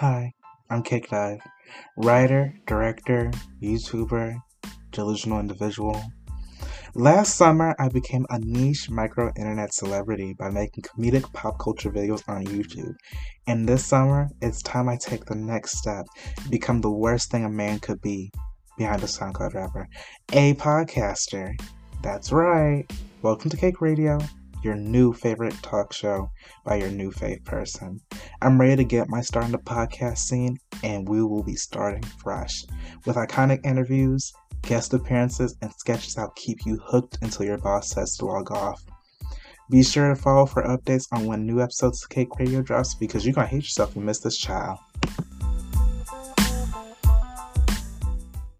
Hi, I'm CakeDive, writer, director, YouTuber, delusional individual. Last summer, I became a niche micro internet celebrity by making comedic pop culture videos on YouTube. And this summer, it's time I take the next step, become the worst thing a man could be behind a SoundCloud rapper, a podcaster. That's right. Welcome to Cake Radio your new favorite talk show by your new fave person. I'm ready to get my start in the podcast scene, and we will be starting fresh with iconic interviews, guest appearances, and sketches that'll keep you hooked until your boss says to log off. Be sure to follow for updates on when new episodes of Cake Radio drops because you're gonna hate yourself if you miss this child.